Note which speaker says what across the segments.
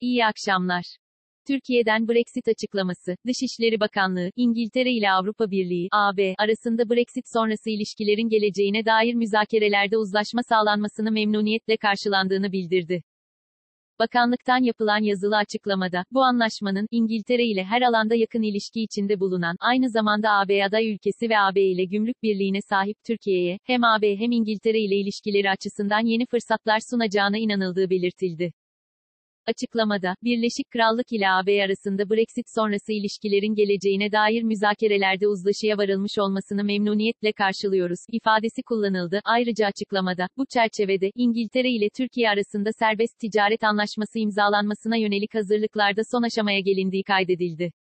Speaker 1: İyi akşamlar. Türkiye'den Brexit açıklaması, Dışişleri Bakanlığı, İngiltere ile Avrupa Birliği, AB, arasında Brexit sonrası ilişkilerin geleceğine dair müzakerelerde uzlaşma sağlanmasını memnuniyetle karşılandığını bildirdi. Bakanlıktan yapılan yazılı açıklamada, bu anlaşmanın, İngiltere ile her alanda yakın ilişki içinde bulunan, aynı zamanda AB aday ülkesi ve AB ile gümrük birliğine sahip Türkiye'ye, hem AB hem İngiltere ile ilişkileri açısından yeni fırsatlar sunacağına inanıldığı belirtildi. Açıklamada, Birleşik Krallık ile AB arasında Brexit sonrası ilişkilerin geleceğine dair müzakerelerde uzlaşıya varılmış olmasını memnuniyetle karşılıyoruz, ifadesi kullanıldı. Ayrıca açıklamada, bu çerçevede, İngiltere ile Türkiye arasında serbest ticaret anlaşması imzalanmasına yönelik hazırlıklarda son aşamaya gelindiği kaydedildi.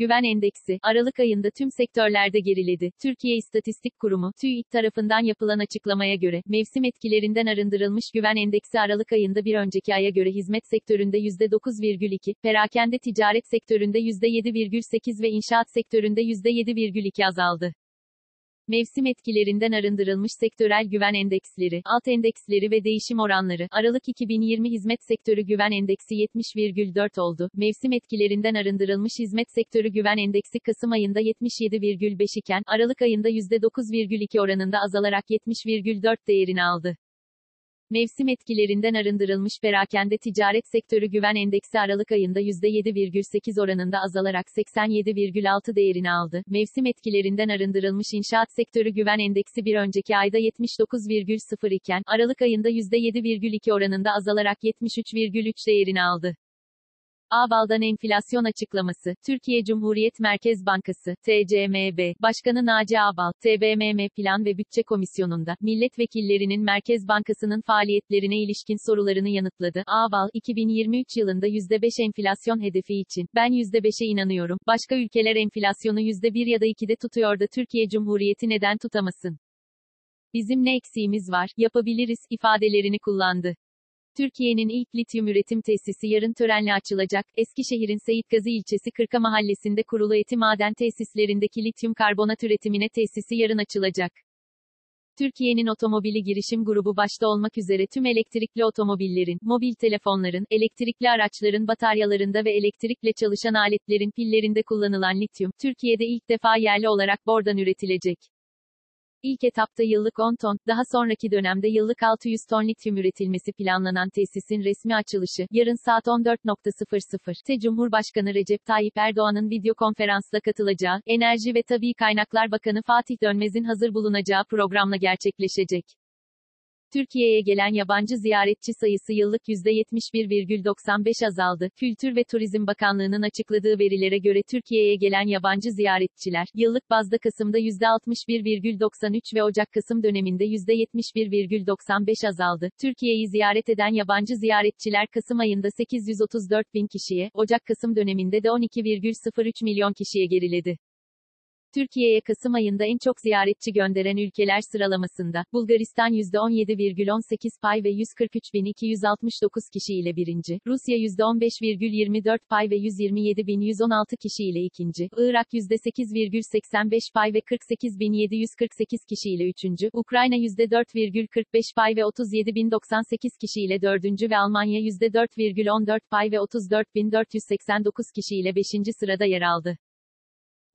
Speaker 1: Güven endeksi, Aralık ayında tüm sektörlerde geriledi. Türkiye İstatistik Kurumu, TÜİK tarafından yapılan açıklamaya göre, mevsim etkilerinden arındırılmış güven endeksi Aralık ayında bir önceki aya göre hizmet sektöründe %9,2, perakende ticaret sektöründe %7,8 ve inşaat sektöründe %7,2 azaldı. Mevsim etkilerinden arındırılmış sektörel güven endeksleri, alt endeksleri ve değişim oranları, Aralık 2020 hizmet sektörü güven endeksi 70,4 oldu. Mevsim etkilerinden arındırılmış hizmet sektörü güven endeksi Kasım ayında 77,5 iken, Aralık ayında %9,2 oranında azalarak 70,4 değerini aldı. Mevsim etkilerinden arındırılmış perakende ticaret sektörü güven endeksi Aralık ayında %7,8 oranında azalarak 87,6 değerini aldı. Mevsim etkilerinden arındırılmış inşaat sektörü güven endeksi bir önceki ayda 79,0 iken, Aralık ayında %7,2 oranında azalarak 73,3 değerini aldı. Abal'dan enflasyon açıklaması, Türkiye Cumhuriyet Merkez Bankası, TCMB, Başkanı Naci Abal, TBMM Plan ve Bütçe Komisyonu'nda, milletvekillerinin Merkez Bankası'nın faaliyetlerine ilişkin sorularını yanıtladı. Abal, 2023 yılında %5 enflasyon hedefi için, ben %5'e inanıyorum, başka ülkeler enflasyonu %1 ya da 2'de tutuyor da Türkiye Cumhuriyeti neden tutamasın? Bizim ne eksiğimiz var, yapabiliriz, ifadelerini kullandı. Türkiye'nin ilk lityum üretim tesisi yarın törenle açılacak. Eskişehir'in Seyitgazi ilçesi Kırka mahallesinde kurulu eti maden tesislerindeki lityum karbonat üretimine tesisi yarın açılacak. Türkiye'nin otomobili girişim grubu başta olmak üzere tüm elektrikli otomobillerin, mobil telefonların, elektrikli araçların bataryalarında ve elektrikle çalışan aletlerin pillerinde kullanılan lityum, Türkiye'de ilk defa yerli olarak bordan üretilecek. İlk etapta yıllık 10 ton, daha sonraki dönemde yıllık 600 ton lityum üretilmesi planlanan tesisin resmi açılışı, yarın saat 14.00'te Cumhurbaşkanı Recep Tayyip Erdoğan'ın video konferansla katılacağı, Enerji ve Tabi Kaynaklar Bakanı Fatih Dönmez'in hazır bulunacağı programla gerçekleşecek. Türkiye'ye gelen yabancı ziyaretçi sayısı yıllık %71,95 azaldı. Kültür ve Turizm Bakanlığı'nın açıkladığı verilere göre Türkiye'ye gelen yabancı ziyaretçiler, yıllık bazda Kasım'da %61,93 ve Ocak-Kasım döneminde %71,95 azaldı. Türkiye'yi ziyaret eden yabancı ziyaretçiler Kasım ayında 834 bin kişiye, Ocak-Kasım döneminde de 12,03 milyon kişiye geriledi. Türkiye'ye Kasım ayında en çok ziyaretçi gönderen ülkeler sıralamasında, Bulgaristan %17,18 pay ve 143.269 kişi ile birinci, Rusya %15,24 pay ve 127.116 kişi ile ikinci, Irak %8,85 pay ve 48.748 kişi ile üçüncü, Ukrayna %4,45 pay ve 37.098 kişi ile dördüncü ve Almanya %4,14 pay ve 34.489 kişi ile beşinci sırada yer aldı.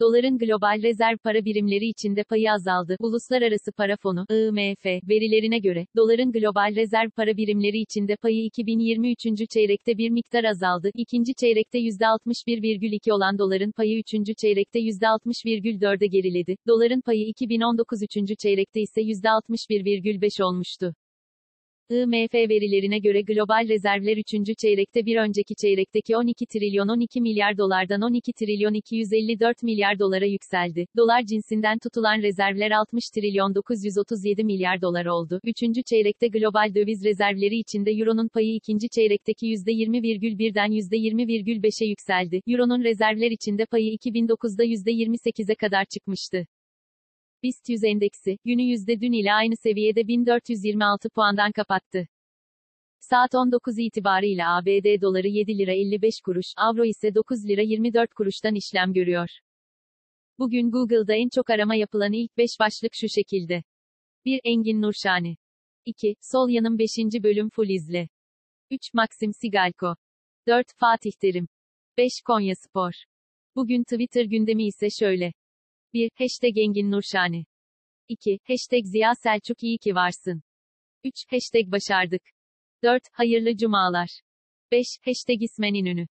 Speaker 1: Doların global rezerv para birimleri içinde payı azaldı. Uluslararası Para Fonu IMF verilerine göre doların global rezerv para birimleri içinde payı 2023. çeyrekte bir miktar azaldı. İkinci çeyrekte %61,2 olan doların payı 3. çeyrekte %60,4'e geriledi. Doların payı 2019 3. çeyrekte ise %61,5 olmuştu. IMF verilerine göre global rezervler 3. çeyrekte bir önceki çeyrekteki 12 trilyon 12 milyar dolardan 12 trilyon 254 milyar dolara yükseldi. Dolar cinsinden tutulan rezervler 60 trilyon 937 milyar dolar oldu. 3. çeyrekte global döviz rezervleri içinde Euro'nun payı 2. çeyrekteki %20,1'den %20,5'e yükseldi. Euro'nun rezervler içinde payı 2009'da %28'e kadar çıkmıştı. BIST 100 endeksi, günü yüzde dün ile aynı seviyede 1426 puandan kapattı. Saat 19 itibarıyla ABD doları 7 lira 55 kuruş, avro ise 9 lira 24 kuruştan işlem görüyor. Bugün Google'da en çok arama yapılan ilk 5 başlık şu şekilde. 1. Engin Nurşani. 2. Sol yanım 5. bölüm full izle. 3. Maxim Sigalko. 4. Fatih Terim. 5. Konya Spor. Bugün Twitter gündemi ise şöyle. 1. Hashtag Engin Nurşani. 2. Hashtag Ziya Selçuk iyi ki varsın. 3. Hashtag Başardık. 4. Hayırlı cumalar. 5. Hashtag İsmen İnönü.